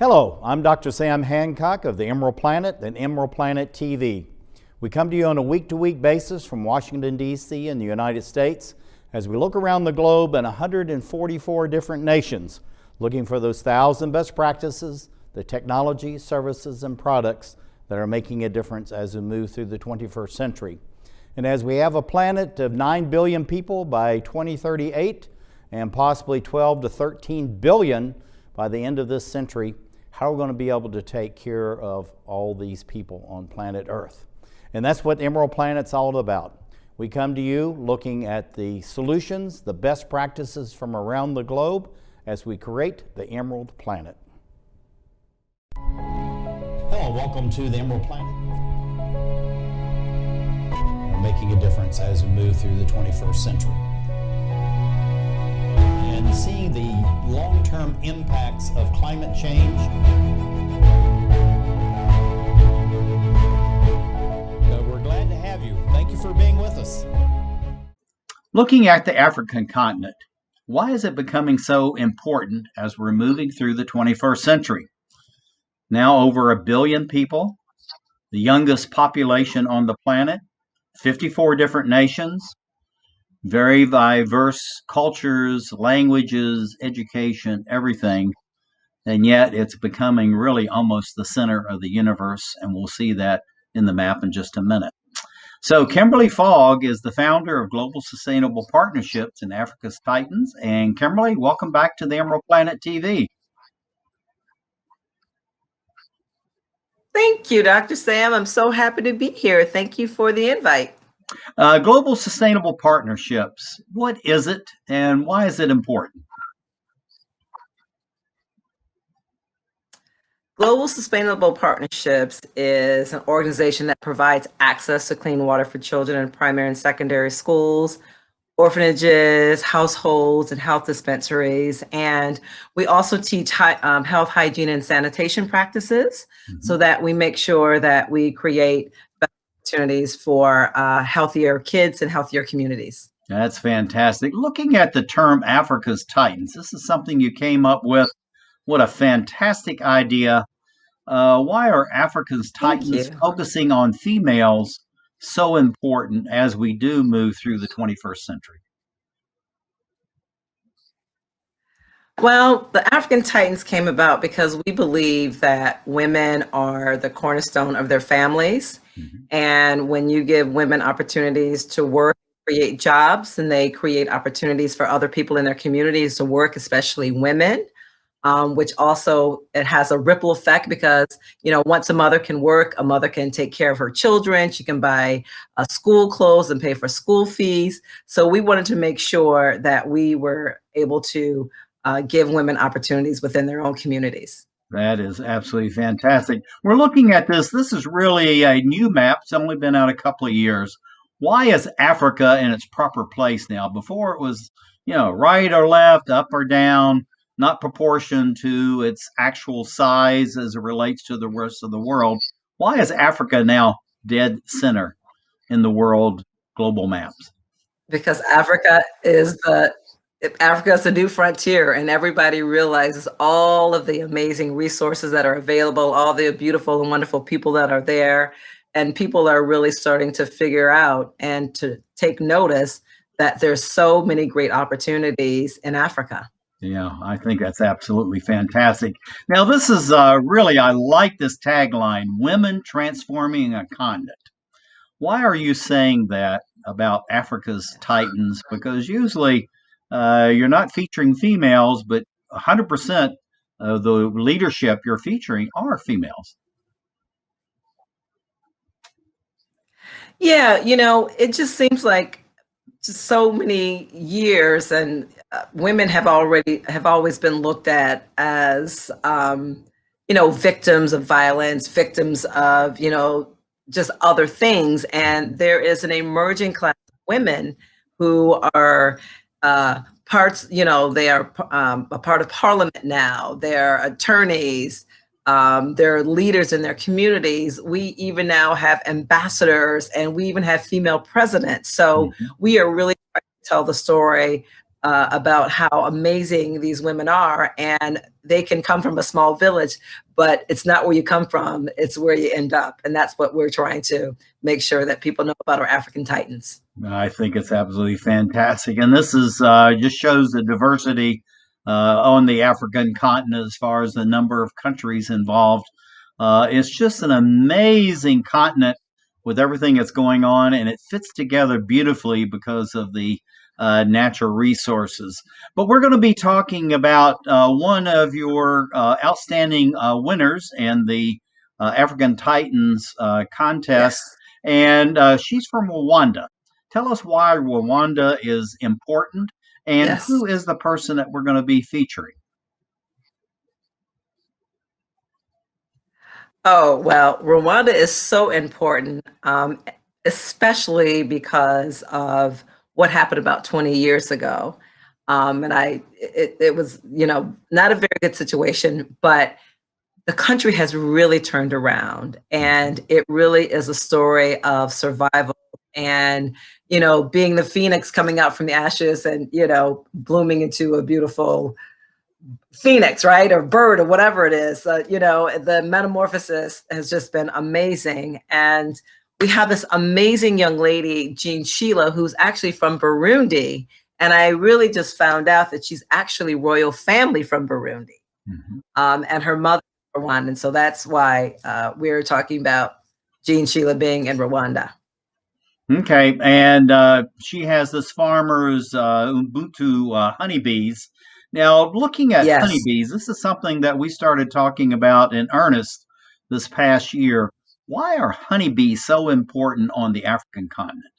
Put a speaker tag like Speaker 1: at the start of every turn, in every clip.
Speaker 1: Hello, I'm Dr. Sam Hancock of the Emerald Planet and Emerald Planet TV. We come to you on a week to week basis from Washington, D.C., in the United States as we look around the globe in 144 different nations, looking for those thousand best practices, the technology, services, and products that are making a difference as we move through the 21st century. And as we have a planet of 9 billion people by 2038 and possibly 12 to 13 billion by the end of this century, how are we going to be able to take care of all these people on planet Earth? And that's what Emerald Planet's all about. We come to you looking at the solutions, the best practices from around the globe as we create the Emerald Planet. Hello, welcome to the Emerald Planet. We're making a difference as we move through the 21st century. And seeing the long term impacts of climate change we're glad to have you. Thank you for being with us.
Speaker 2: Looking at the African continent, why is it becoming so important as we're moving through the 21st century? Now, over a billion people, the youngest population on the planet, 54 different nations, very diverse cultures, languages, education, everything. And yet it's becoming really almost the center of the universe. And we'll see that in the map in just a minute. So, Kimberly Fogg is the founder of Global Sustainable Partnerships in Africa's Titans. And, Kimberly, welcome back to the Emerald Planet TV.
Speaker 3: Thank you, Dr. Sam. I'm so happy to be here. Thank you for the invite.
Speaker 2: Uh, Global Sustainable Partnerships, what is it and why is it important?
Speaker 3: Global Sustainable Partnerships is an organization that provides access to clean water for children in primary and secondary schools, orphanages, households, and health dispensaries. And we also teach um, health, hygiene, and sanitation practices mm-hmm. so that we make sure that we create opportunities for uh, healthier kids and healthier communities.
Speaker 2: That's fantastic. Looking at the term Africa's Titans, this is something you came up with. What a fantastic idea. Uh, why are Africa's titans focusing on females so important as we do move through the 21st century?
Speaker 3: Well, the African Titans came about because we believe that women are the cornerstone of their families. Mm-hmm. And when you give women opportunities to work, create jobs, and they create opportunities for other people in their communities to work, especially women, um, which also it has a ripple effect because you know once a mother can work a mother can take care of her children. She can buy uh, school clothes and pay for school fees. So we wanted to make sure that we were able to uh, give women opportunities within their own communities
Speaker 2: that is absolutely fantastic. We're looking at this. This is really a new map. It's only been out a couple of years. Why is africa in its proper place now? Before it was you know right or left up or down not proportioned to its actual size as it relates to the rest of the world. Why is Africa now dead center in the world global maps?
Speaker 3: Because Africa is the Africa is a new frontier, and everybody realizes all of the amazing resources that are available, all the beautiful and wonderful people that are there. And people are really starting to figure out and to take notice that there's so many great opportunities in Africa.
Speaker 2: Yeah, I think that's absolutely fantastic. Now, this is uh, really, I like this tagline Women Transforming a Continent. Why are you saying that about Africa's Titans? Because usually uh, you're not featuring females, but 100% of the leadership you're featuring are females.
Speaker 3: Yeah, you know, it just seems like just so many years and uh, women have already have always been looked at as um, you know victims of violence victims of you know just other things and there is an emerging class of women who are uh, parts you know they are um, a part of parliament now. They're attorneys um, they're leaders in their communities. We even now have ambassadors and we even have female presidents. So mm-hmm. we are really trying to tell the story uh, about how amazing these women are, and they can come from a small village, but it's not where you come from; it's where you end up, and that's what we're trying to make sure that people know about our African Titans.
Speaker 2: I think it's absolutely fantastic, and this is uh, just shows the diversity uh, on the African continent as far as the number of countries involved. Uh, it's just an amazing continent with everything that's going on, and it fits together beautifully because of the uh, natural resources. But we're going to be talking about uh, one of your uh, outstanding uh, winners and the uh, African Titans uh, contest,
Speaker 3: Yes.
Speaker 2: and she's from Rwanda. Tell us why Rwanda is important and
Speaker 3: Yes.
Speaker 2: who is the person that we're going to be featuring.
Speaker 3: Oh, well, Rwanda is so important, um, especially because of what happened about 20 years ago. Um, and I, it, it was, you know, not a very good situation, but the country has really turned around and it really is a story of survival and, you know, being the phoenix coming out from the ashes and, you know, blooming into a beautiful phoenix, right? Or bird or whatever it is. Uh, you know, the metamorphosis has just been amazing. And we have this amazing young lady, Jeanne Sheila, who's actually from Burundi. And I really just found out that she's actually royal family from Burundi.
Speaker 2: Mhm.
Speaker 3: Um, and her mother is Rwandan. So that's why uh, we're talking about Jeanne Sheila being in Rwanda.
Speaker 2: Okay, and uh, she has this farmer's uh, Ubuntu uh, honeybees. Now, looking at
Speaker 3: Yes.
Speaker 2: honeybees, this is something that we started talking about in earnest this past year. Why are honeybees so important on the African continent?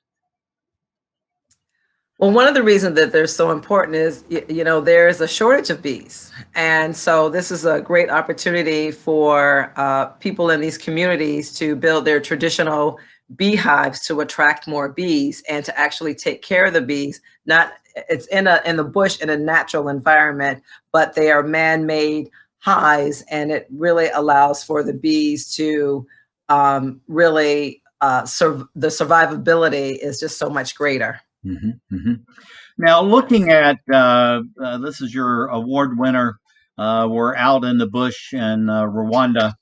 Speaker 3: Well, one of the reasons that they're so important is, you know, there is a shortage of bees. And so this is a great opportunity for uh, people in these communities to build their traditional beehives to attract more bees and to actually take care of the bees. Not it's in a in the bush in a natural environment, but they are man-made hives, and it really allows for the bees to um, really uh, serve. The survivability is just so much greater.
Speaker 2: hmm hmm Now, looking at uh, uh, this is your award winner. Uh, we're out in the bush in uh, Rwanda.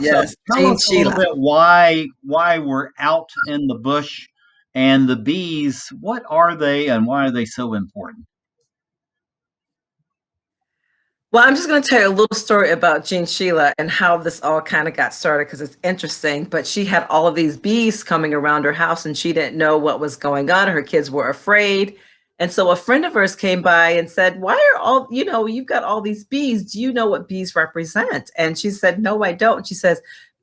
Speaker 3: Yes,
Speaker 2: So tell
Speaker 3: Jeanne
Speaker 2: us a little bit why why we're out in the bush and the bees. What are they and why are they so important?
Speaker 3: Well, I'm just going to tell you a little story about Jeanne Sheila and how this all kind of got started because it's interesting. But she had all of these bees coming around her house and she didn't know what was going on. Her kids were afraid. And so a friend of hers came by and said, Why are all, you know, you've got all these bees. Do you know what bees represent? And she said, No, I don't. She says,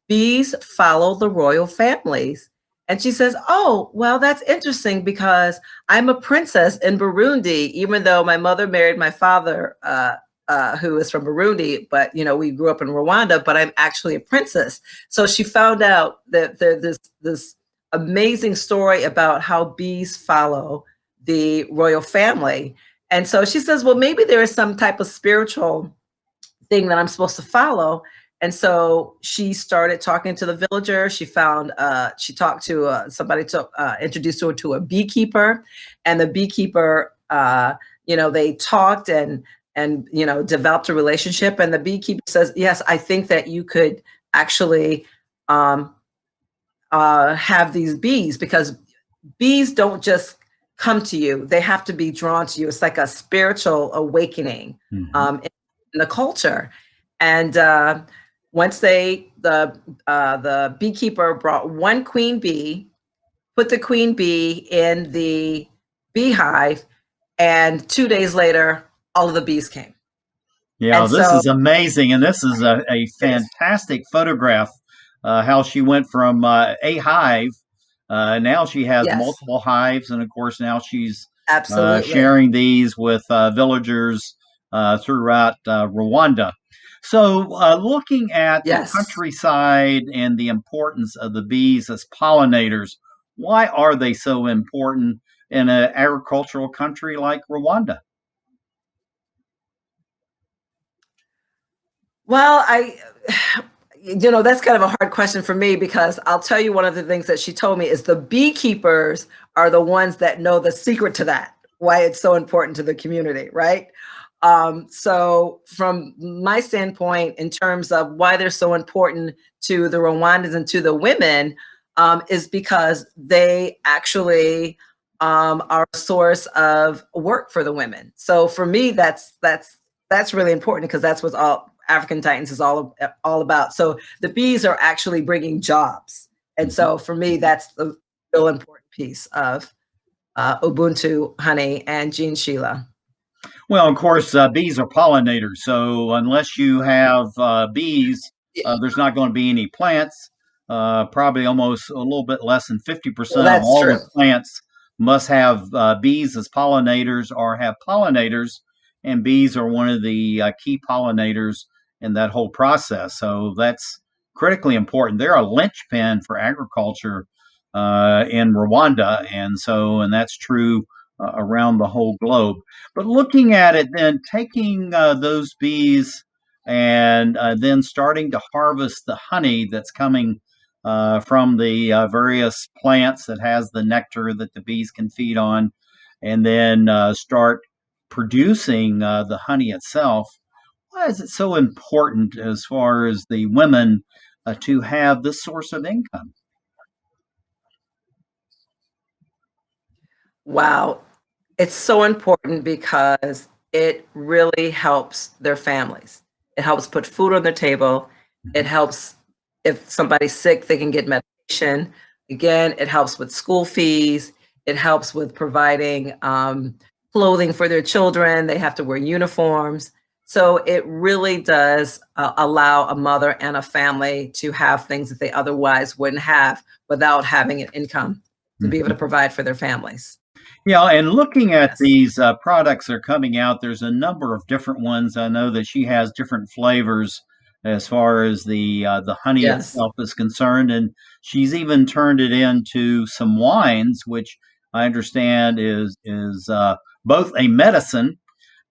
Speaker 3: Bees follow the royal families. And she says, Oh, well, that's interesting because I'm a princess in Burundi, even though my mother married my father, uh, uh, who is from Burundi, but you know we grew up in Rwanda. But I'm actually a princess. So she found out that there's this this amazing story about how bees follow the royal family, and so she says, well, maybe there is some type of spiritual thing that I'm supposed to follow. And so she started talking to the villager. She found uh, she talked to uh, somebody to uh, introduced her to a beekeeper, and the beekeeper, uh, you know, they talked and and you know developed a relationship and the beekeeper says yes i think that you could actually um, uh, have these bees because bees don't just come to you they have to be drawn to you it's like a spiritual awakening
Speaker 2: Mhm.
Speaker 3: um, in, in the culture and uh, once they the uh, the beekeeper brought one queen bee put the queen bee in the beehive and two days later all of the bees came
Speaker 2: Yeah,
Speaker 3: And
Speaker 2: this
Speaker 3: so-
Speaker 2: is amazing, and this is a, a fantastic photograph. Uh, how she went from uh, a hive, uh, now she has
Speaker 3: Yes.
Speaker 2: multiple hives, and of course now she's uh,
Speaker 3: absolutely
Speaker 2: sharing these with uh, villagers uh, throughout uh, Rwanda. So, uh, looking at
Speaker 3: Yes.
Speaker 2: the countryside and the importance of the bees as pollinators, why are they so important in an agricultural country like Rwanda?
Speaker 3: Well, I, you know, that's kind of a hard question for me because I'll tell you one of the things that she told me is the beekeepers are the ones that know the secret to that. why it's so important to the community, right? Um, so, from my standpoint, in terms of why they're so important to the Rwandans and to the women, um, is because they actually um, are a source of work for the women. So, for me, that's that's that's really important because that's what's all African Titans is all all about. So, the bees are actually bringing jobs, and so for me, that's the real important piece of uh, Ubuntu Honey and Jeanne Sheila.
Speaker 2: Well, of course, uh, bees are pollinators. So unless you have uh, bees, uh, there's not going to be any plants. Uh, probably almost a little bit less than 50%
Speaker 3: Well,
Speaker 2: of all
Speaker 3: true.
Speaker 2: the plants must have uh, bees as pollinators or have pollinators. And bees are one of the uh, key pollinators in that whole process. So that's critically important. They're a linchpin for agriculture uh, in Rwanda. And so, and that's true uh, around the whole globe. But looking at it, then taking uh, those bees and uh, then starting to harvest the honey that's coming uh, from the uh, various plants that has the nectar that the bees can feed on, and then start producing the honey itself. Why is it so important as far as the women uh, to have this source of income?
Speaker 3: Wow. It's so important because it really helps their families. It helps put food on their table. It helps if somebody's sick, they can get medication. Again, it helps with school fees. It helps with providing um, clothing for their children. They have to wear uniforms. So it really does uh, allow a mother and a family to have things that they otherwise wouldn't have without having an income to be able to provide for their families.
Speaker 2: Yeah, and looking at
Speaker 3: Yes.
Speaker 2: these uh, products that are coming out, there's a number of different ones. I know that she has different flavors as far as the uh, the honey
Speaker 3: Yes.
Speaker 2: itself is concerned, and she's even turned it into some wines, which I understand is is uh, both a medicine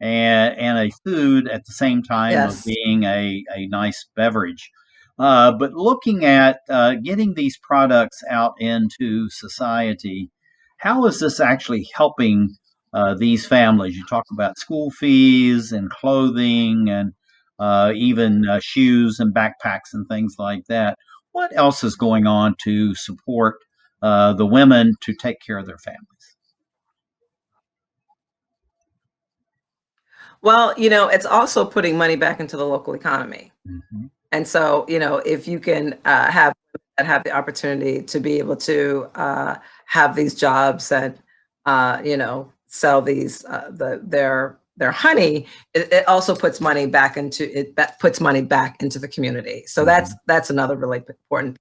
Speaker 2: and and a food at the same time
Speaker 3: Yes.
Speaker 2: of being a a nice beverage. Uh, but looking at uh, getting these products out into society, how is this actually helping uh, these families? You talk about school fees and clothing and uh, even uh, shoes and backpacks and things like that. What else is going on to support uh, the women to take care of their families?
Speaker 3: Well, you know, it's also putting money back into the local economy.
Speaker 2: Mhm.
Speaker 3: And so, you know, if you can uh, have that have the opportunity to be able to uh, have these jobs and uh, you know sell these uh, the their their honey, it, it also puts money back into it. Puts money back into the community. So that's that's another really important.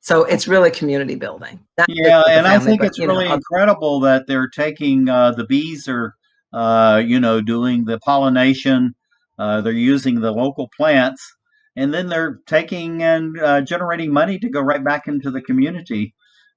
Speaker 3: So it's really community building. not
Speaker 2: Yeah, and I think
Speaker 3: but,
Speaker 2: it's
Speaker 3: you know,
Speaker 2: really incredible that they're taking uh, the bees are, uh, you know, doing the pollination. Uh, they're using the local plants, and then they're taking and uh, generating money to go right back into the community.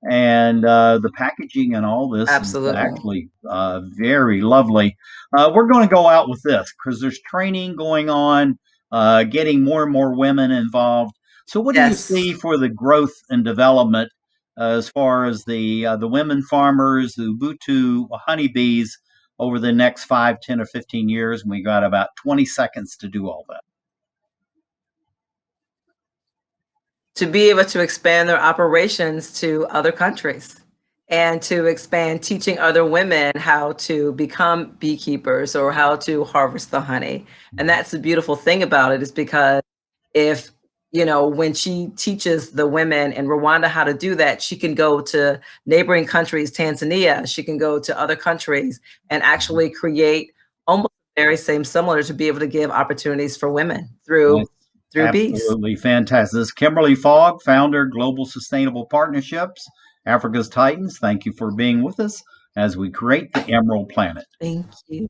Speaker 2: And uh, the packaging and all this
Speaker 3: Absolutely.
Speaker 2: is actually uh, very lovely. Uh, we're going to go out with this because there's training going on, uh, getting more and more women involved. So, what
Speaker 3: Yes.
Speaker 2: do you see for the growth and development uh, as far as the uh, the women farmers, the Ubuntu honeybees over the next five, ten, or fifteen years? And we got about twenty seconds to do all that.
Speaker 3: to be able to expand their operations to other countries and to expand teaching other women how to become beekeepers or how to harvest the honey. And that's the beautiful thing about it is because if you know when she teaches the women in Rwanda how to do that, she can go to neighboring countries, Tanzania, she can go to other countries and actually mm-hmm. create almost very same similar to be able to give opportunities for women through
Speaker 2: Yes.
Speaker 3: through bees.
Speaker 2: Absolutely fantastic. This is Kimberly Fogg, founder, Global Sustainable Partnerships, Africa's Titans. Thank you for being with us as we create the Emerald Planet.
Speaker 3: Thank you.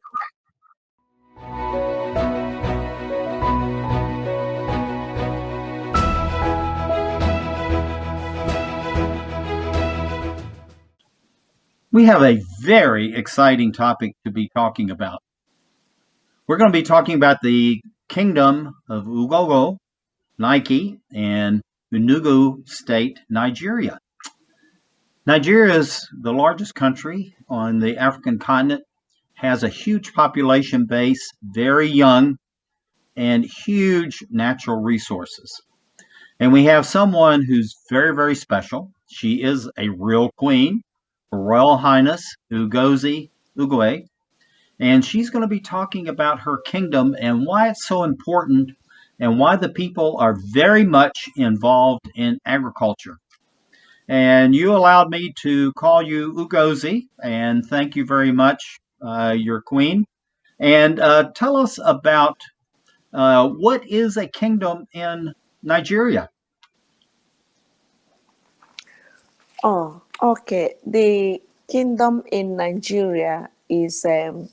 Speaker 2: We have a very exciting topic to be talking about. We're going to be talking about the kingdom of Ugwogo, Nike, and Enugu State, Nigeria. Nigeria is the largest country on the African continent, has a huge population base, very young, and huge natural resources. And we have someone who's very, very special. She is a real queen, Royal Highness Ugoeze Ugwu. And she's going to be talking about her kingdom and why it's so important and why the people are very much involved in agriculture. And you allowed me to call you Ugozi, and thank you very much, uh, your queen. And uh, tell us about uh, what is a kingdom in Nigeria?
Speaker 4: Oh, okay. The kingdom in Nigeria is um,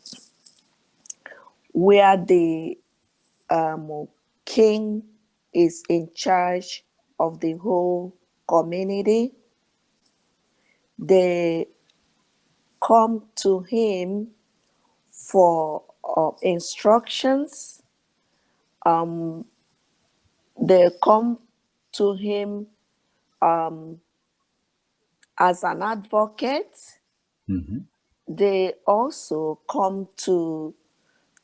Speaker 4: where the um, king is in charge of the whole community. They come to him for uh, instructions. Um, they come to him um, as an advocate.
Speaker 2: Mhm.
Speaker 4: They also come to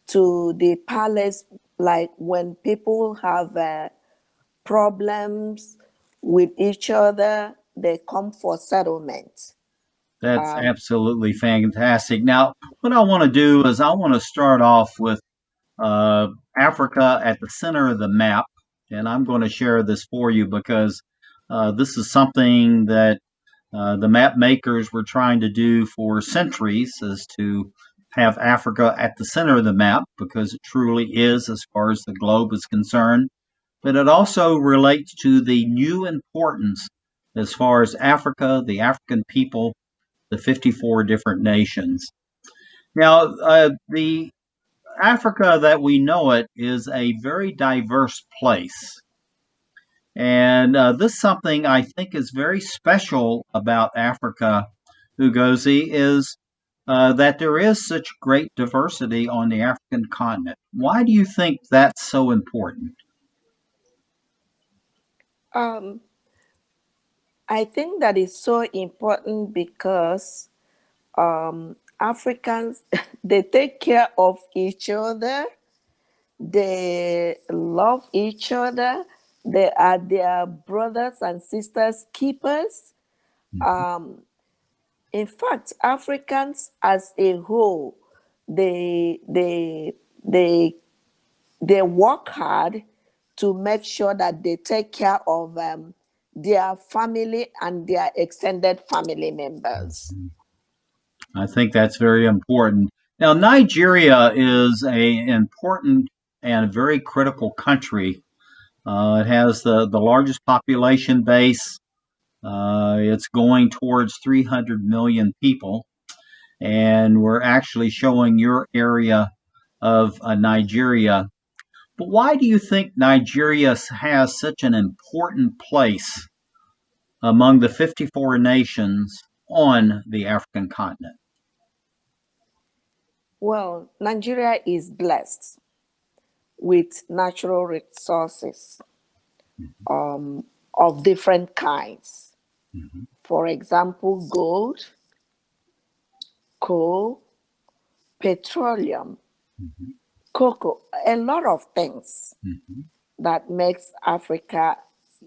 Speaker 4: to the palace like when people have uh, problems with each other. They come for settlement.
Speaker 2: That's
Speaker 4: Um,
Speaker 2: absolutely fantastic. Now, what I want to do is I want to start off with uh, Africa at the center of the map, and I'm going to share this for you because uh, this is something that uh, the map makers were trying to do for centuries, is to have Africa at the center of the map because it truly is as far as the globe is concerned. But it also relates to the new importance as far as Africa, the African people, the 54 different nations. Now, uh, the Africa that we know it is a very diverse place. And uh, this something I think is very special about Africa, Ugoeze, is uh, that there is such great diversity on the African continent. Why do you think that's so important?
Speaker 4: Um, I think that is so important because um, Africans they take care of each other, they love each other, they are their brothers and sisters keepers. Um, in fact, Africans as a whole, they they they they work hard to make sure that they take care of um, their family and their extended family members.
Speaker 2: I think that's very important. Now, Nigeria is a important and very critical country. Uh, it has the, the largest population base. Uh, it's going towards 300 million people. And we're actually showing your area of uh, Nigeria. But why do you think Nigeria has such an important place among the 54 nations on the African continent?
Speaker 4: Well, Nigeria is blessed with natural resources um, of different kinds.
Speaker 2: Mhm.
Speaker 4: For example, gold, coal, petroleum, cocoa, a lot of things
Speaker 2: Mhm.
Speaker 4: that makes Africa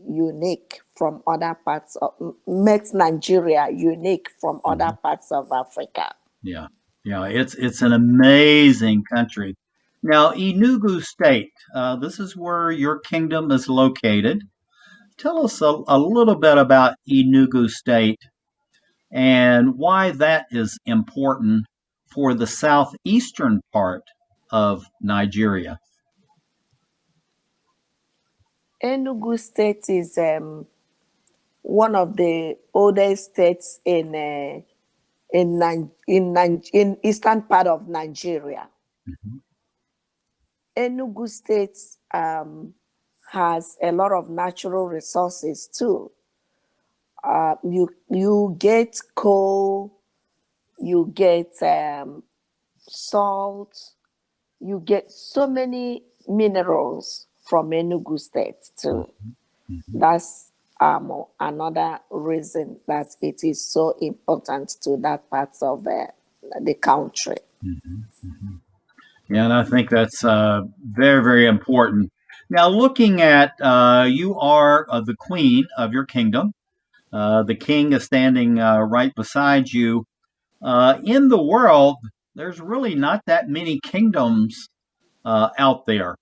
Speaker 4: unique from other parts of makes Nigeria unique from other parts of Africa.
Speaker 2: Yeah, yeah, it's it's an amazing country. Now, Enugu State, uh, this is where your kingdom is located. Tell us a, a little bit about Enugu State and why that is important for the southeastern part of Nigeria.
Speaker 4: Enugu State is um, one of the oldest states in uh, in in in eastern part of Nigeria. Enugu State um, has a lot of natural resources too. Uh, you you get coal, you get um, salt, you get so many minerals from Enugu State too. That's um, another reason that it is so important to that part of uh, the country.
Speaker 2: Yeah, and I think that's uh, very, very important. Now, looking at uh, you are uh, the queen of your kingdom. Uh, the king is standing uh, right beside you. Uh, in the world, there's really not that many kingdoms out there,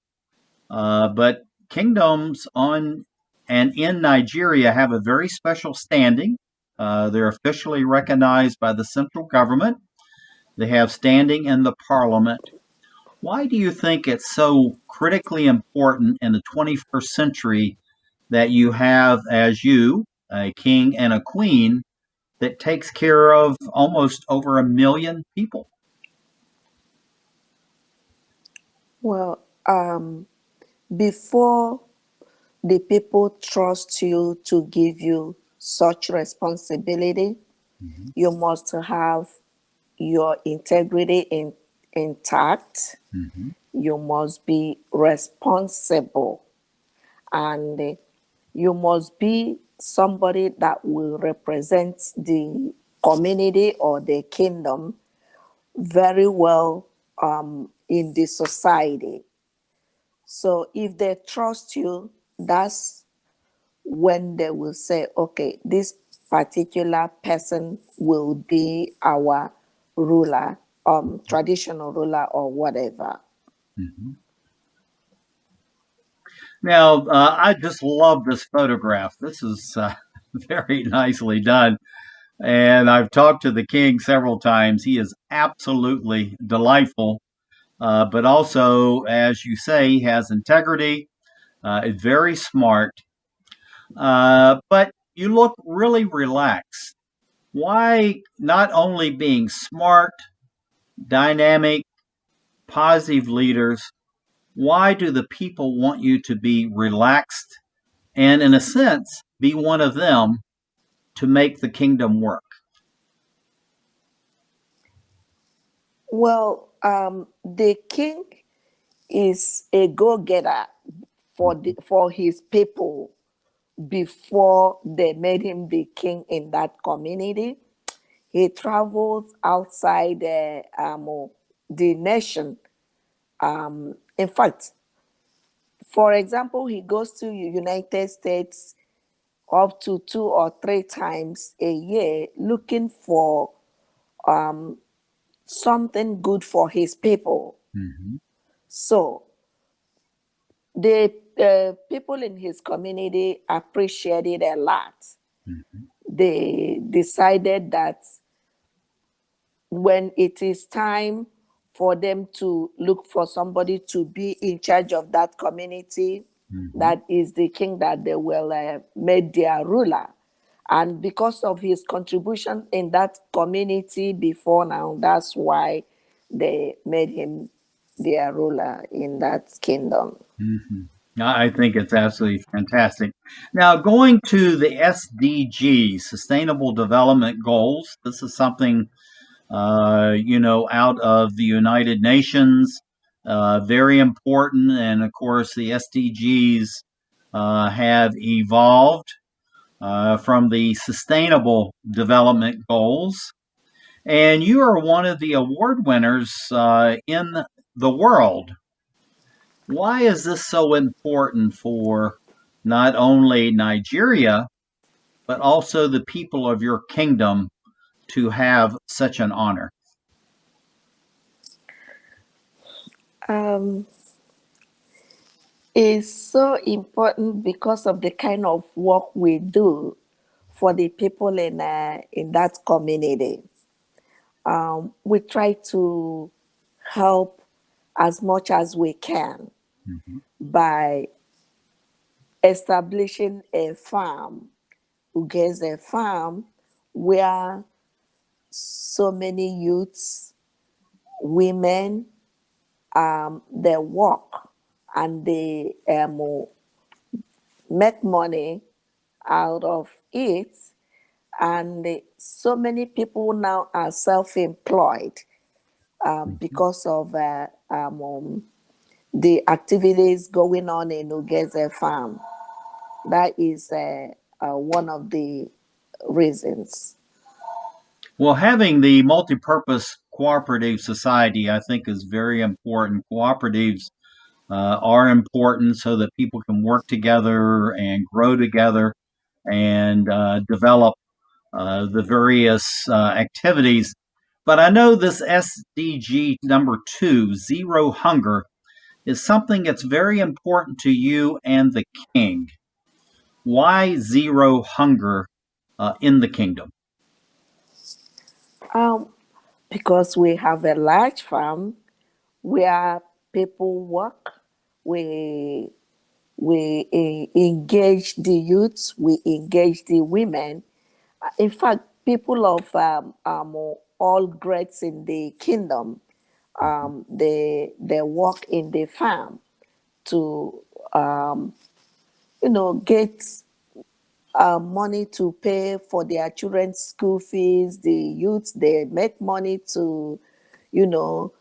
Speaker 2: but kingdoms on and in Nigeria have a very special standing. They're officially recognized by the central government. They have standing in the parliament. Why do you think it's so critically important in the 21st century that you have, as you, a king and a queen, that takes care of almost over a million people?
Speaker 4: Well, um, before the people trust you to give you such responsibility, you must have your integrity in, intact. You must be responsible. And uh, you must be somebody that will represent the community or the kingdom very well um, in the society. So if they trust you, that's when they will say, okay, this particular person will be our ruler, um, traditional ruler or whatever.
Speaker 2: Now, uh, I just love this photograph. This is uh, very nicely done. And I've talked to the king several times. He is absolutely delightful, uh, but also, as you say, he has integrity, uh, is very smart. Uh, but you look really relaxed. Why not only being smart, dynamic, positive leaders, why do the people want you to be relaxed and, in a sense, be one of them to make the kingdom work?
Speaker 4: Well, um, the king is a go-getter for the, for his people before they made him the king in that community. He travels outside the, um, the nation. Um, in fact, for example, he goes to United States up to two or three times a year looking for um, something good for his people. So the uh, people in his community appreciated a lot. They decided that when it is time for them to look for somebody to be in charge of that community, that is the king that they will uh, make their ruler. And because of his contribution in that community before now, that's why they made him their ruler in that kingdom.
Speaker 2: I think it's absolutely fantastic. Now, going to the SDGs, Sustainable Development Goals, this is something, you know, out of the United Nations, uh, very important. And of course, the SDGs uh, have evolved uh, from the Sustainable Development Goals. And you are one of the award winners uh, in the world. Why is this so important for not only Nigeria, but also the people of your kingdom to have such an honor?
Speaker 4: Um, is so important because of the kind of work we do for the people in uh, in that community. Um, we try to help as much as we can by establishing a farm, Ugoeze farm, where so many youths, women, um, they work and they um, make money out of it. And so many people now are self-employed um, because of uh, um, um, the activities going on in Ugoeze farm. That is uh, uh, one of the reasons.
Speaker 2: Well, having the multi-purpose cooperative society, I think, is very important. Cooperatives uh, are important so that people can work together and grow together and uh, develop uh, the various uh, activities. But I know this SDG number two, zero hunger, is something that's very important to you and the king. Why zero hunger uh, in the kingdom?
Speaker 4: Um, because we have a large farm where people work, we we engage the youths, we engage the women. In fact, people of um, um, all grades in the kingdom, um, they they work in the farm to um, you know get uh, money to pay for their children's school fees. The youths they make money to, you know,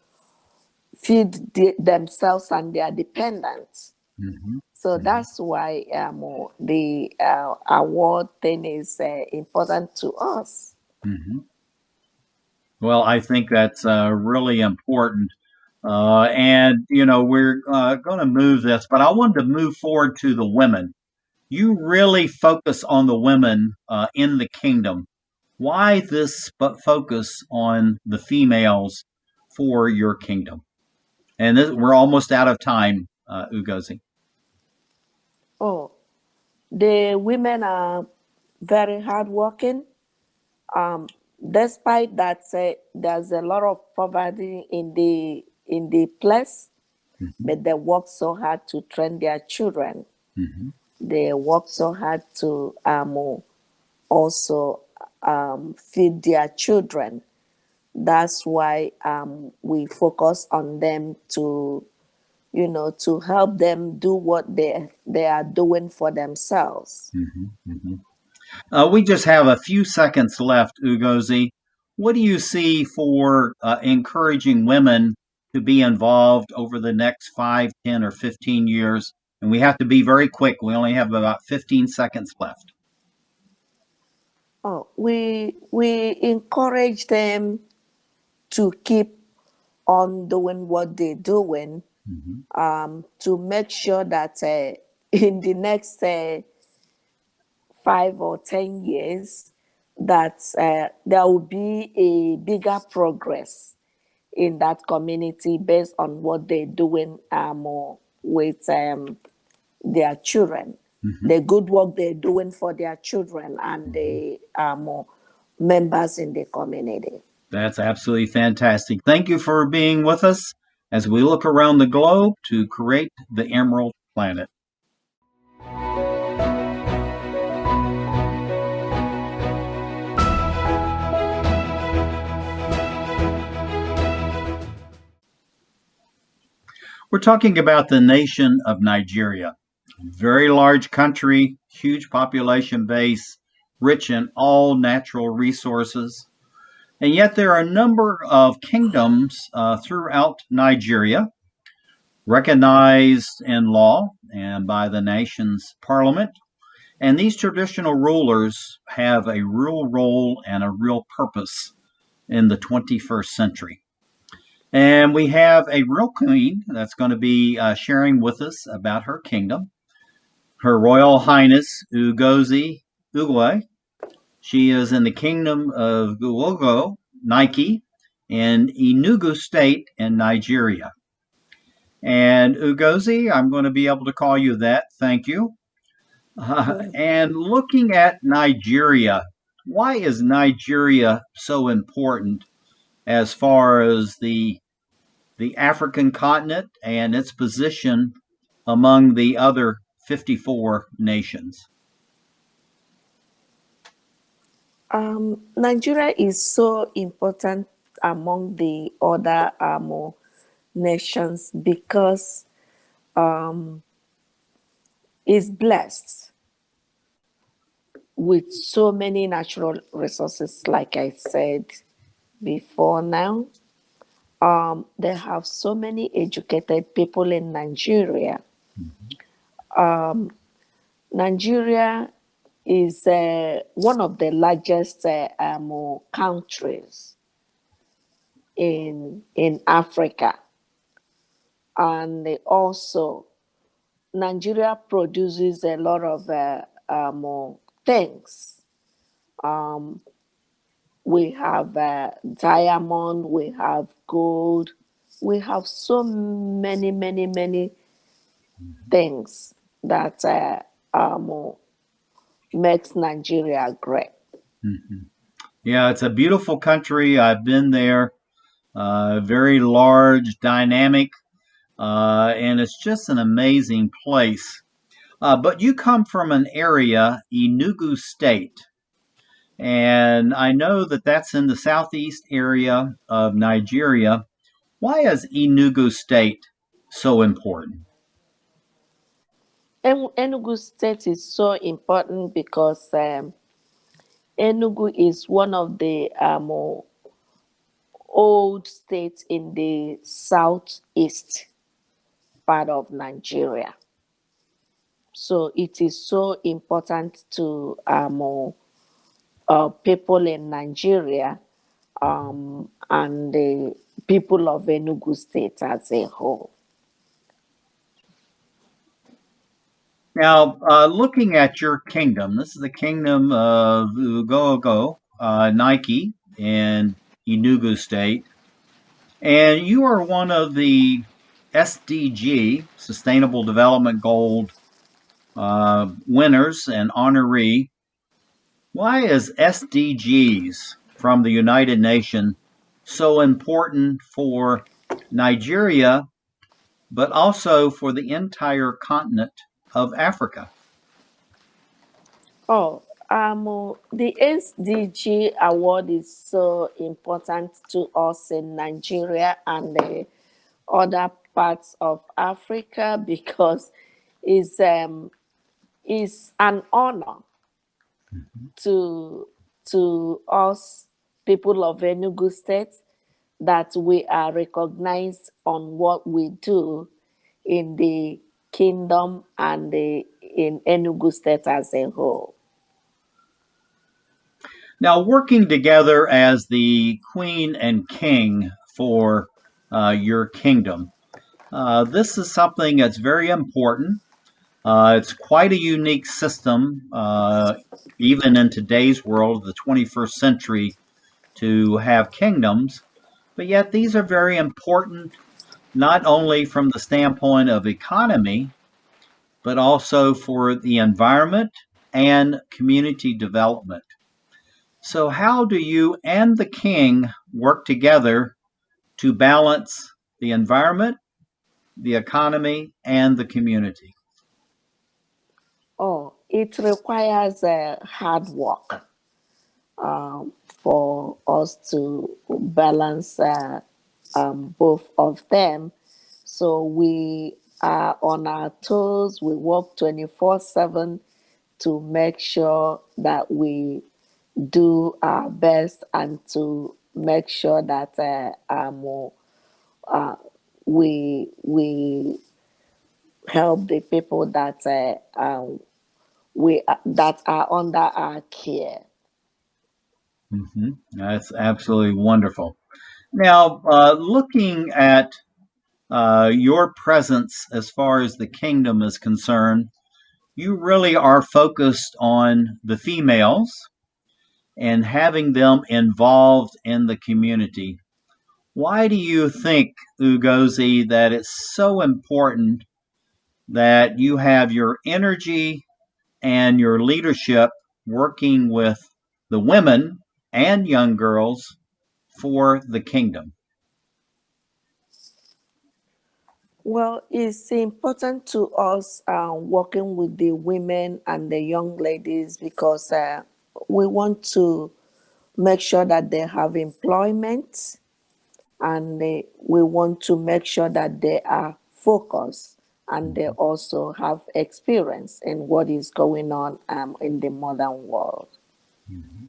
Speaker 4: feed the, themselves and their dependents.
Speaker 2: Mm-hmm.
Speaker 4: So that's why um, the uh, award thing is uh, important to us.
Speaker 2: Mm-hmm. Well, I think that's uh, really important. Uh, and, you know, we're uh, going to move this, but I wanted to move forward to the women. You really focus on the women uh, in the kingdom. Why this but focus on the females for your kingdom? And this, we're almost out of time, uh, Ugoeze.
Speaker 4: Oh, the women are very hardworking. Um, despite that, uh, there's a lot of poverty in the in the place, mm-hmm. but they work so hard to train their children. Mm-hmm. They work so hard to um, also um, feed their children. That's why um, we focus on them to you know, to help them do what they they are doing for themselves.
Speaker 2: Mm-hmm, mm-hmm. Uh, we just have a few seconds left, Ugoeze. What do you see for uh, encouraging women to be involved over the next five, ten, or 15 years? And we have to be very quick. We only have about 15 seconds left.
Speaker 4: Oh, we we encourage them to keep on doing what they're doing mm-hmm. um, to make sure that uh, in the next uh, five or ten years that uh, there will be a bigger progress in that community based on what they're doing um, with um, their children, mm-hmm. the good work they're doing for their children and the um, members in the community.
Speaker 2: That's absolutely fantastic. Thank you for being with us as we look around the globe to create the Emerald Planet. We're talking about the nation of Nigeria. Very large country, huge population base, rich in all natural resources. And yet, there are a number of kingdoms uh, throughout Nigeria recognized in law and by the nation's parliament. And these traditional rulers have a real role and a real purpose in the 21st century. And we have a real queen that's going to be uh, sharing with us about her kingdom. Her Royal Highness Ugoeze Ugwu she is in the kingdom of Ugwogo, Nike, in Enugu State in Nigeria. And Ugozi, I'm going to be able to call you that. Thank you. Uh, and looking at Nigeria, why is Nigeria so important as far as the the African continent and its position among the other 54 nations?
Speaker 4: Um, Nigeria is so important among the other um, nations because um, it's blessed with so many natural resources, like I said before now. Um, they have so many educated people in Nigeria. Mm-hmm. Um, Nigeria is uh, one of the largest uh, um, countries in in Africa. And also Nigeria produces a lot of uh, um, things. Um, we have uh, diamond, we have gold, we have so many, many, many things that uh, um, makes Nigeria great.
Speaker 2: Mm-hmm. Yeah, it's a beautiful country. I've been there. Uh, very large, dynamic, uh, and it's just an amazing place. Uh, but you come from an area, Enugu State, and I know that that's in the southeast area of Nigeria. Why is Enugu State so important?
Speaker 4: Enugu State is so important because um, Enugu is one of the um, old states in the southeast part of Nigeria. So it is so important to um, uh, people in Nigeria um, and the people of Enugu State as a whole.
Speaker 2: Now, uh, looking at your kingdom, this is the kingdom of Ugwogo, uh, Nike in Enugu State, and you are one of the SDG, Sustainable Development Gold uh, winners and honoree. Why is SDGs from the United Nations so important for Nigeria, but also for the entire continent of Africa?
Speaker 4: Oh, um, the SDG award is so important to us in Nigeria and the other parts of Africa because it's um, is an honor mm-hmm. to to us people of Enugu State that we are recognized on what we do in the kingdom and the, in Enugu State as a whole.
Speaker 2: Now, working together as the queen and king for uh, your kingdom, uh, this is something that's very important. Uh, it's quite a unique system, uh, even in today's world, the 21st century, to have kingdoms. But yet, these are very important, not only from the standpoint of economy, but also for the environment and community development. So, how do you and the king work together to balance the environment, the economy, and the community?
Speaker 4: Oh, it requires uh, hard work um, for us to balance uh, um, both of them. So we are on our toes. We work 24 7 to make sure that we do our best and to make sure that uh, um, uh, we we help the people that uh, um, we uh, that are under our care.
Speaker 2: Mm-hmm. That's absolutely wonderful. Now, uh, looking at uh, your presence as far as the kingdom is concerned, you really are focused on the females and having them involved in the community. Why do you think, Ugoeze, that it's so important that you have your energy and your leadership working with the women and young girls for the kingdom?
Speaker 4: Well, it's important to us uh, working with the women and the young ladies because uh, we want to make sure that they have employment and they, we want to make sure that they are focused and they also have experience in what is going on um, in the modern world. Mm-hmm.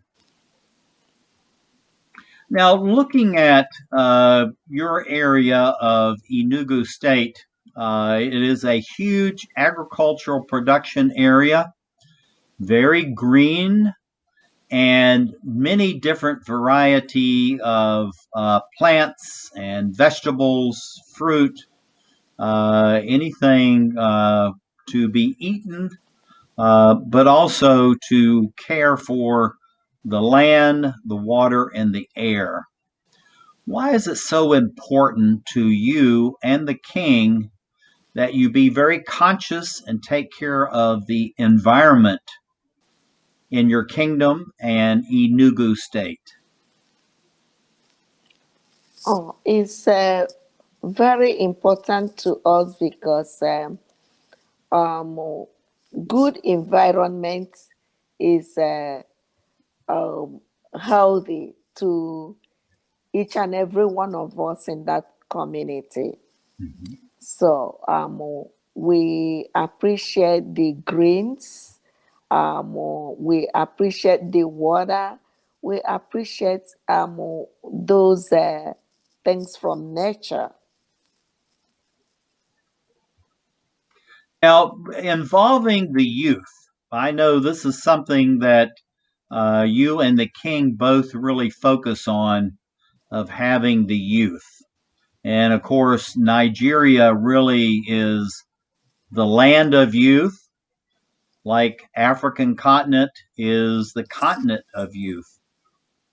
Speaker 2: Now, looking at uh, your area of Enugu State, uh, it is a huge agricultural production area, very green, and many different variety of uh, plants and vegetables, fruit, uh, anything uh, to be eaten, uh, but also to care for the land, the water, and the air. Why is it so important to you and the king that you be very conscious and take care of the environment in your kingdom and Enugu state?
Speaker 4: Oh, it's uh, very important to us because um, um, good environment is uh, um, healthy to each and every one of us in that community.
Speaker 2: Mhm.
Speaker 4: So um, we appreciate the greens, um, we appreciate the water, we appreciate um, those uh, things from nature.
Speaker 2: Now, involving the youth, I know this is something that uh, you and the king both really focus on of having the youth. And of course, Nigeria really is the land of youth, like African continent is the continent of youth.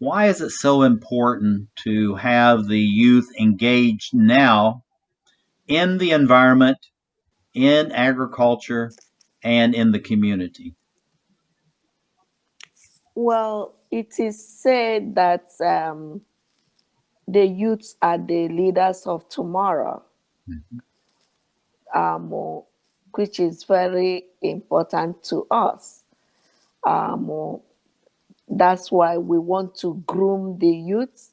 Speaker 2: Why is it so important to have the youth engaged now in the environment, in agriculture, and in the community?
Speaker 4: Well, it is said that um, the youths are the leaders of tomorrow, um, which is very important to us. Um, that's why we want to groom the youths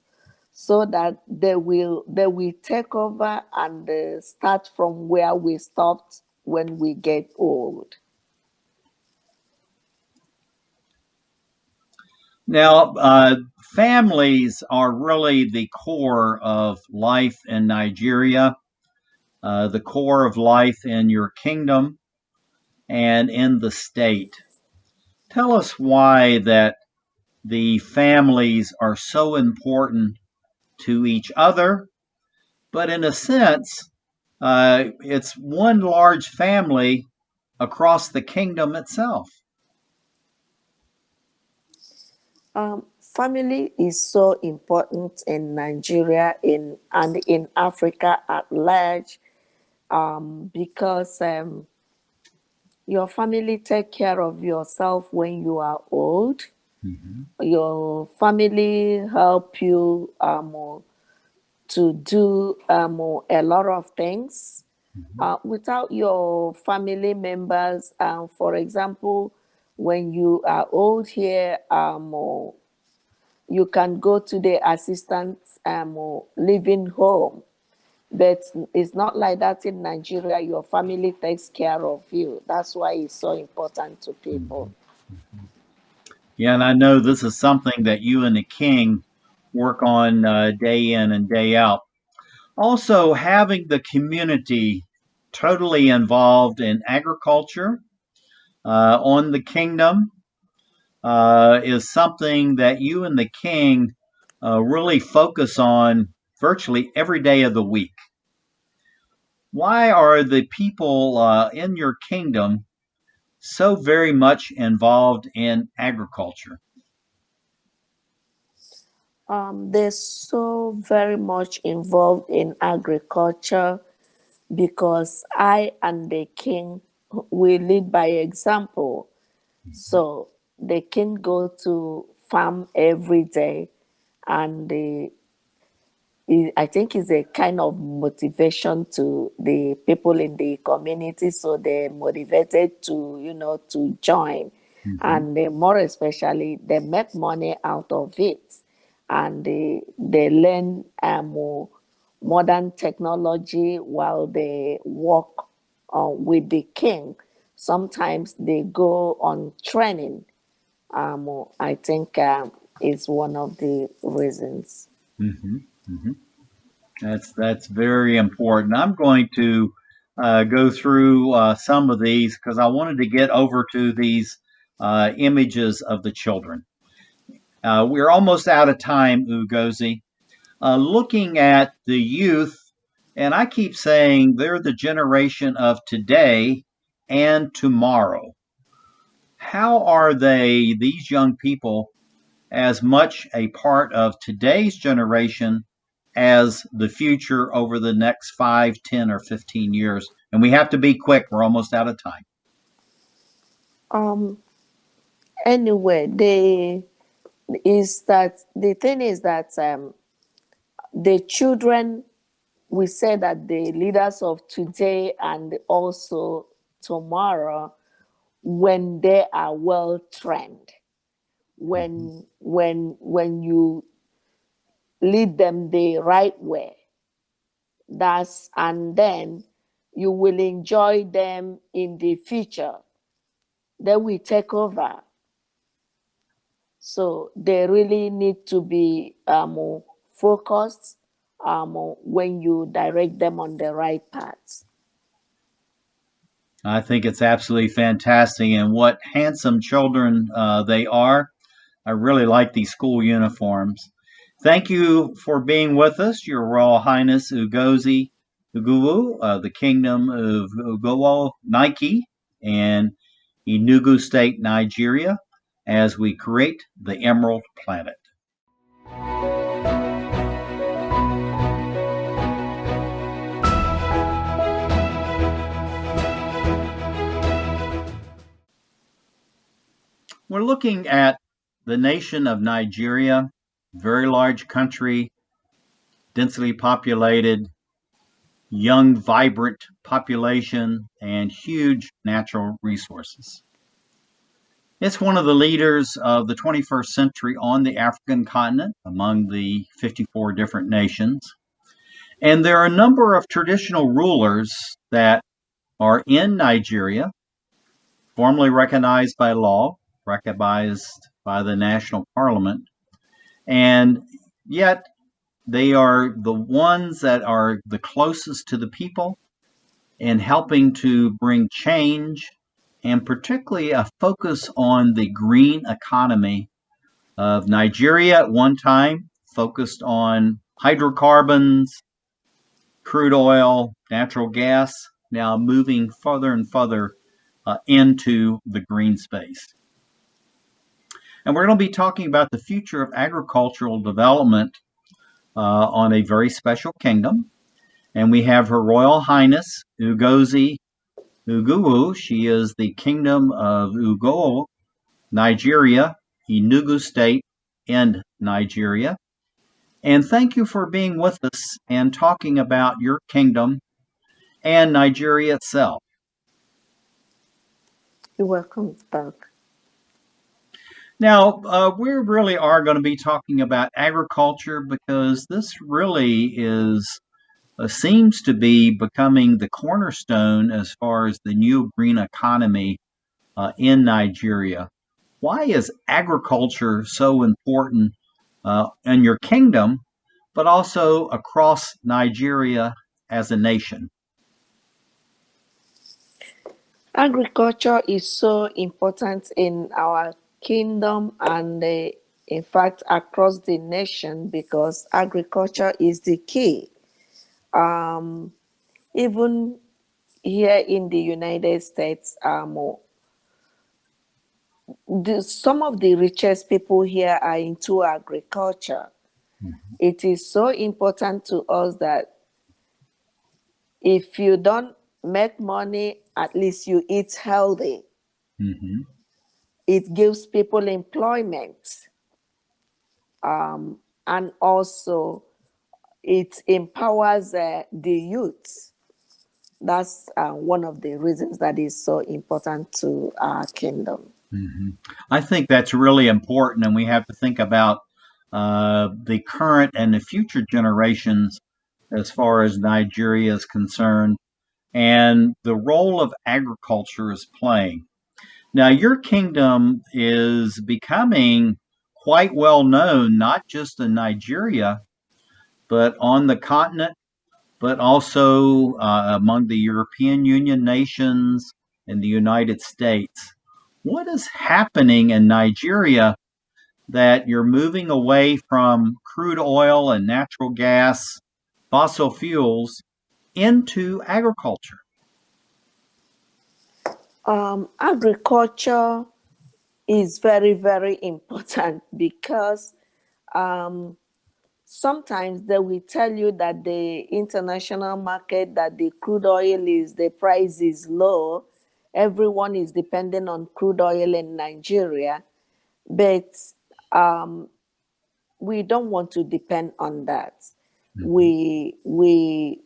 Speaker 4: so that they will they will take over and uh, start from where we stopped when we get old.
Speaker 2: Now, uh, families are really the core of life in Nigeria, uh, the core of life in your kingdom, and in the state. Tell us why that the families are so important to each other, but in a sense, uh, it's one large family across the kingdom itself.
Speaker 4: Um, family is so important in Nigeria in and in Africa at large um, because um, your family take care of yourself when you are old. Your family help you um, to do um, a lot of things. Uh, without your family members, um, for example, when you are old here, um, you can go to the assistant um, living home. But it's not like that in Nigeria. Your family takes care of you. That's why it's so important to people.
Speaker 2: Yeah, and I know this is something that you and the king work on uh, day in and day out. Also, having the community totally involved in agriculture uh, on the kingdom uh, is something that you and the king uh, really focus on virtually every day of the week. Why are the people uh, in your kingdom so very much involved in agriculture?
Speaker 4: Um, they're so very much involved in agriculture because I and the king we lead by example. So they can go to farm every day, and they, I think it's a kind of motivation to the people in the community, so they're motivated to you know to join, and they, more especially they make money out of it, and they they learn um, more modern technology while they work uh, with the king. Sometimes they go on training. Um, I think um, is one of the reasons.
Speaker 2: hmm hmm That's that's very important. I'm going to uh, go through uh, some of these because I wanted to get over to these uh, images of the children. Uh, we're almost out of time, Ugoeze. Uh, looking at the youth, and I keep saying they're the generation of today and tomorrow. How are they, these young people, as much a part of today's generation as the future over the next five, ten, or 15 years? And we have to be quick. We're almost out of time.
Speaker 4: Um. Anyway, the is that the thing is that um, the children we say that the leaders of today and also tomorrow when they are well trained when when when you lead them the right way that's and then you will enjoy them in the future. They will take over. So they really need to be um, focused um, when you direct them on the right path.
Speaker 2: I think it's absolutely fantastic, and what handsome children uh, they are. I really like these school uniforms. Thank you for being with us, Your Royal Highness Ugoeze Ugwu, uh, the Kingdom of Ugwogo Nike and Enugu State, Nigeria, as we create the Emerald Planet. We're looking at the nation of Nigeria, very large country, densely populated, young, vibrant population, and huge natural resources. It's one of the leaders of the 21st century on the African continent among the 54 different nations. And there are a number of traditional rulers that are in Nigeria, formally recognized by law, recognized by the national parliament, and yet they are the ones that are the closest to the people in helping to bring change and particularly a focus on the green economy of Nigeria at one time focused on hydrocarbons, crude oil, natural gas, now moving further and further uh, into the green space. And we're going to be talking about the future of agricultural development uh, on a very special kingdom. And we have Her Royal Highness Ugoeze Ugwu. She is the Kingdom of Ugo, Nigeria, Enugu State, and Nigeria. And thank you for being with us and talking about your kingdom and Nigeria itself.
Speaker 4: You're welcome, Doug.
Speaker 2: Now, uh, we really are going to be talking about agriculture because this really is uh, seems to be becoming the cornerstone as far as the new green economy uh, in Nigeria. Why is agriculture so important uh, in your kingdom, but also across Nigeria as a nation?
Speaker 4: Agriculture is so important in our kingdom and uh, in fact across the nation because agriculture is the key. Um, even here in the united states um, the, some of the richest people here are into agriculture. Mm-hmm. it is so important to us that if you don't make money at least you eat healthy. Mm-hmm it gives people employment um, and also it empowers uh, the youth. That's uh, one of the reasons that is so important to our kingdom.
Speaker 2: Mm-hmm. i think that's really important and we have to think about uh, the current and the future generations as far as nigeria is concerned and the role of agriculture is playing now, your kingdom is becoming quite well known, not just in Nigeria, but on the continent, but also uh, among the European Union nations and the United States. What is happening in Nigeria that you're moving away from crude oil and natural gas, fossil fuels, into agriculture?
Speaker 4: Um, agriculture is very, very important because um, sometimes they will tell you that the international market, that the crude oil is, the price is low. Everyone is dependent on crude oil in Nigeria. But um, we don't want to depend on that. We, we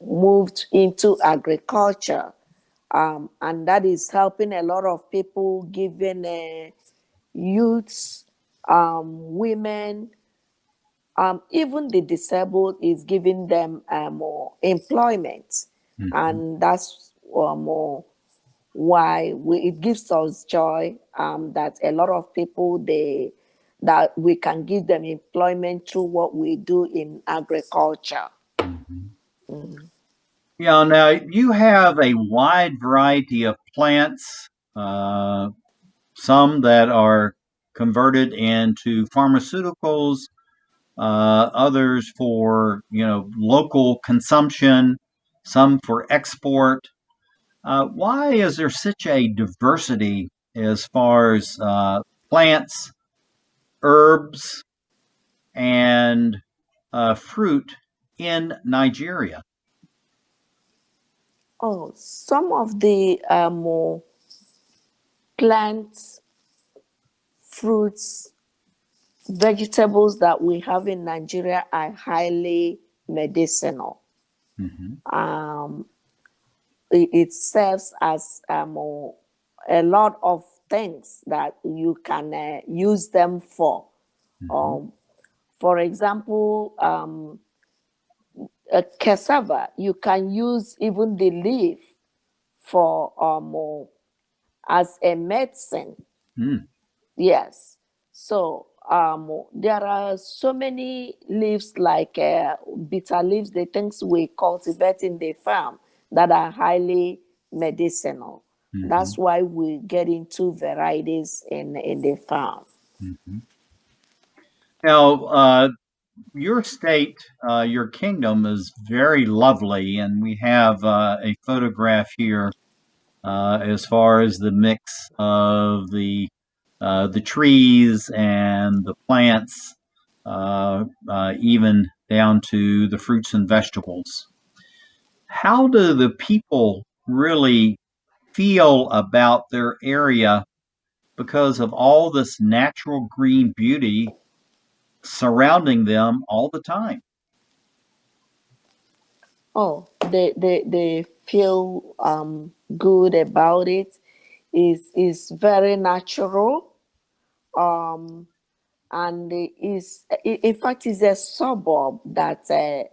Speaker 4: moved into agriculture um, and that is helping a lot of people, giving uh, youths, um, women, um, even the disabled is giving them uh, more employment, and that's uh, more why we, it gives us joy um, that a lot of people they that we can give them employment through what we do in agriculture.
Speaker 2: Yeah, now you have a wide variety of plants, uh, some that are converted into pharmaceuticals, uh, others for you know local consumption, some for export. Uh, why is there such a diversity as far as uh, plants, herbs, and uh, fruit in Nigeria?
Speaker 4: Oh, some of the uh, more plants, fruits, vegetables that we have in Nigeria are highly medicinal.
Speaker 2: Mhm.
Speaker 4: Um, it, it serves as um, a lot of things that you can uh, use them for. Um, for example, a cassava, you can use even the leaf for um, as a medicine.
Speaker 2: Mm.
Speaker 4: Yes. So um, there are so many leaves like uh, bitter leaves, the things we cultivate in the farm that are highly medicinal. That's why we get into varieties in, in the farm.
Speaker 2: Now, uh, your state, uh, your kingdom is very lovely, and we have uh, a photograph here uh, as far as the mix of the uh, the trees and the plants, uh, uh, even down to the fruits and vegetables. How do the people really feel about their area because of all this natural green beauty surrounding them all the time.
Speaker 4: Oh, they they, they feel um, good about it. Is is very natural, um, and is in fact is a suburb that uh,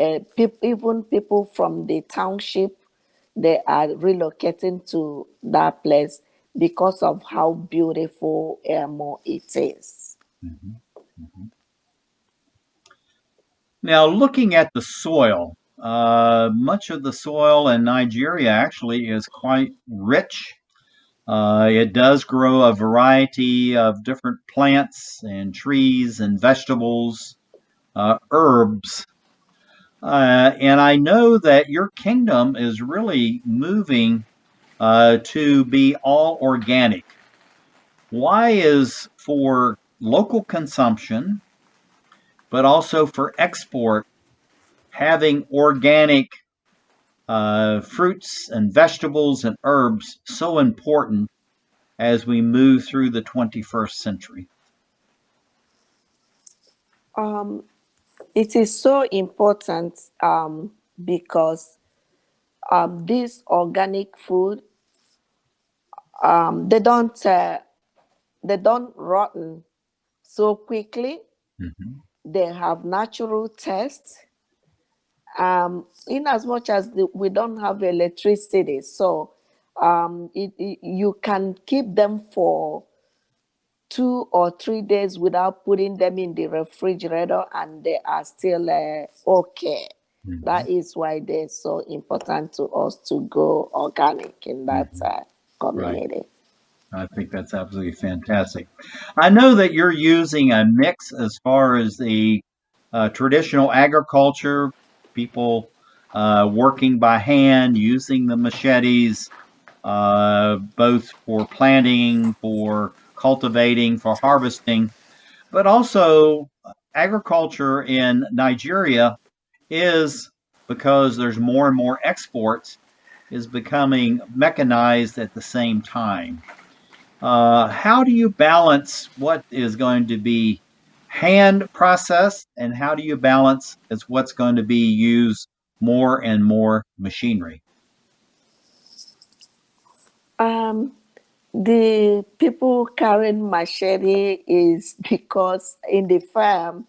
Speaker 4: uh, peop- even people from the township they are relocating to that place because of how beautiful um, it is.
Speaker 2: Now, looking at the soil, uh, much of the soil in Nigeria actually is quite rich. Uh, it does grow a variety of different plants and trees and vegetables, uh, herbs. Uh, and I know that your kingdom is really moving uh, to be all organic. Why is for local consumption, but also for export, having organic uh, fruits and vegetables and herbs so important as we move through the 21st century?
Speaker 4: Um, it is so important um, because um, this organic food um, they don't uh, they don't rotten so quickly.
Speaker 2: Mhm.
Speaker 4: They have natural taste. Um, in as much as the, we don't have electricity, so um, it, it- you can keep them for two or three days without putting them in the refrigerator and they are still uh, okay. That is why they're so important to us to go organic in that uh, community.
Speaker 2: I think that's absolutely fantastic. I know that you're using a mix as far as the uh, traditional agriculture, people uh, working by hand, using the machetes, uh, both for planting, for cultivating, for harvesting, but also agriculture in Nigeria is because there's more and more exports is becoming mechanized at the same time. Uh, how do you balance what is going to be hand processed and how do you balance as what's going to be used more and more machinery?
Speaker 4: Um, the people carrying machete is because in the farm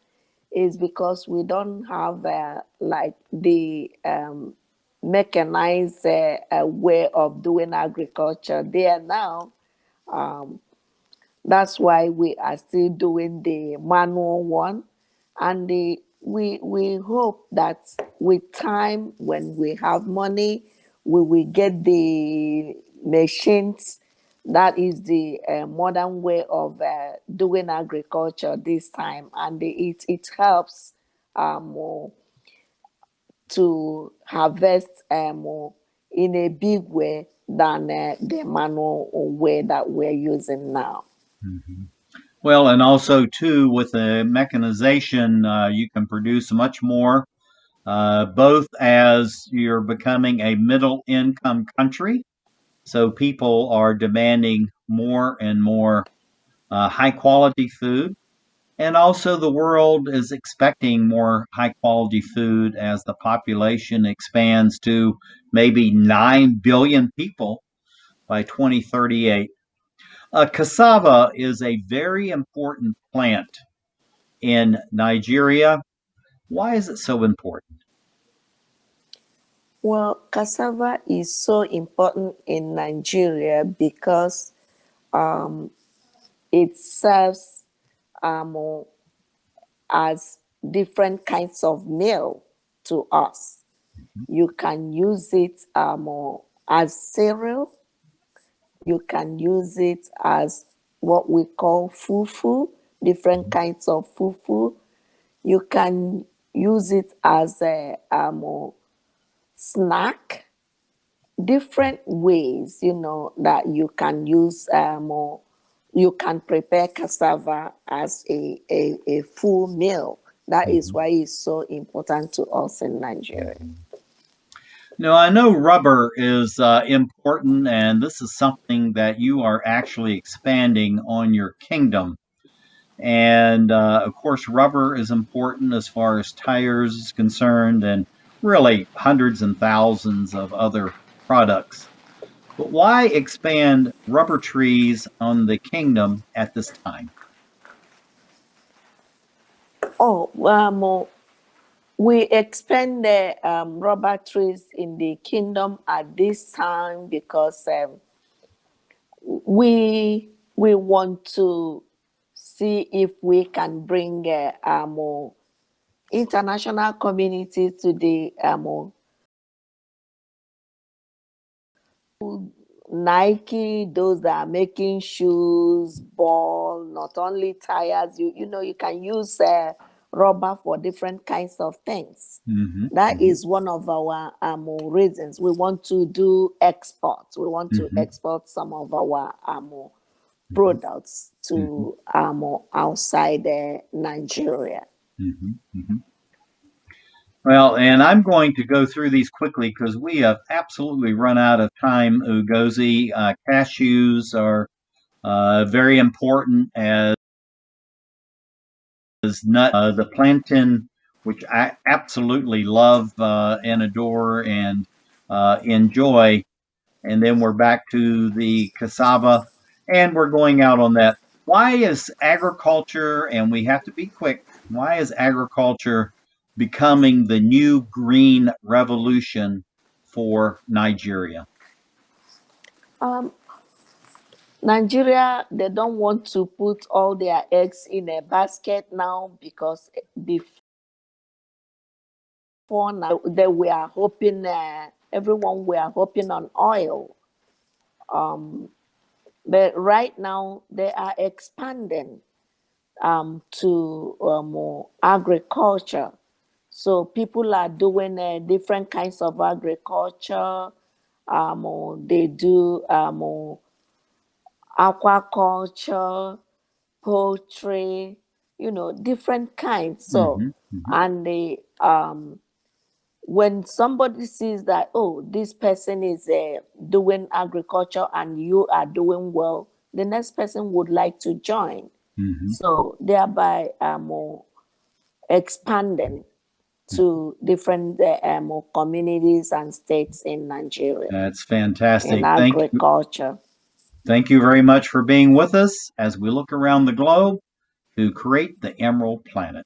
Speaker 4: is because we don't have uh, like the um, mechanized uh, uh, way of doing agriculture there now. Um, that's why we are still doing the manual one, and the, we we hope that with time, when we have money, we will get the machines. That is the uh, modern way of uh, doing agriculture this time, and it it helps um, to harvest um, in a big way than uh, the manual way that we're using now.
Speaker 2: Mm-hmm. Well, and also too with the mechanization, uh, you can produce much more, uh, both as you're becoming a middle income country, so people are demanding more and more uh, high quality food, and also the world is expecting more high quality food as the population expands to maybe nine billion people by 2038. Uh, cassava is a very important plant in Nigeria. Why is it so important?
Speaker 4: Well, cassava is so important in Nigeria because um, it serves um, as different kinds of meal to us. Mm-hmm. You can use it um, as cereal you can use it as what we call fufu, different mm-hmm. kinds of fufu. You can use it as a um, snack, different ways, you know, that you can use, um, you can prepare cassava as a, a, a full meal. That mm-hmm. is why it's so important to us in Nigeria. Mm-hmm.
Speaker 2: I know rubber is uh, important, and this is something that you are actually expanding on your kingdom. And uh, of course, rubber is important as far as tires is concerned, and really hundreds and thousands of other products. But why expand rubber trees on the kingdom at this time?
Speaker 4: Oh, um, we expand the um, rubber trees in the kingdom at this time because um, we we want to see if we can bring uh, um, international community to the um, Nike, those that are making shoes, ball, not only tires. You you know you can use. Uh, rubber for different kinds of things. Mm-hmm. That mm-hmm. is one of our um, reasons. We want to do exports. We want mm-hmm. to export some of our um, mm-hmm. products to mm-hmm. um, outside uh, Nigeria.
Speaker 2: Mm-hmm. Well, and I'm going to go through these quickly because we have absolutely run out of time, Ugoeze. Uh, cashews are uh, very important as is nut, uh, the plantain, which I absolutely love uh, and adore and uh, enjoy. And then we're back to the cassava, and we're going out on that. Why is agriculture, and we have to be quick, why is agriculture becoming the new green revolution for Nigeria?
Speaker 4: Um, Nigeria, they don't want to put all their eggs in a basket now because before now they were hoping, uh, everyone were hoping on oil. Um, but right now they are expanding um, to um, agriculture. So people are doing uh, different kinds of agriculture. Um, they do um, aquaculture, poultry, you know, different kinds. So,
Speaker 2: Mhm, mhm.
Speaker 4: and they um, when somebody sees that oh this person is uh, doing agriculture and you are doing well the next person would like to join
Speaker 2: Mhm.
Speaker 4: so thereby um, expanding to different uh, um, communities and states in nigeria
Speaker 2: That's fantastic.
Speaker 4: in
Speaker 2: Thank you.
Speaker 4: agriculture
Speaker 2: Thank you very much for being with us as we look around the globe to create the Emerald Planet.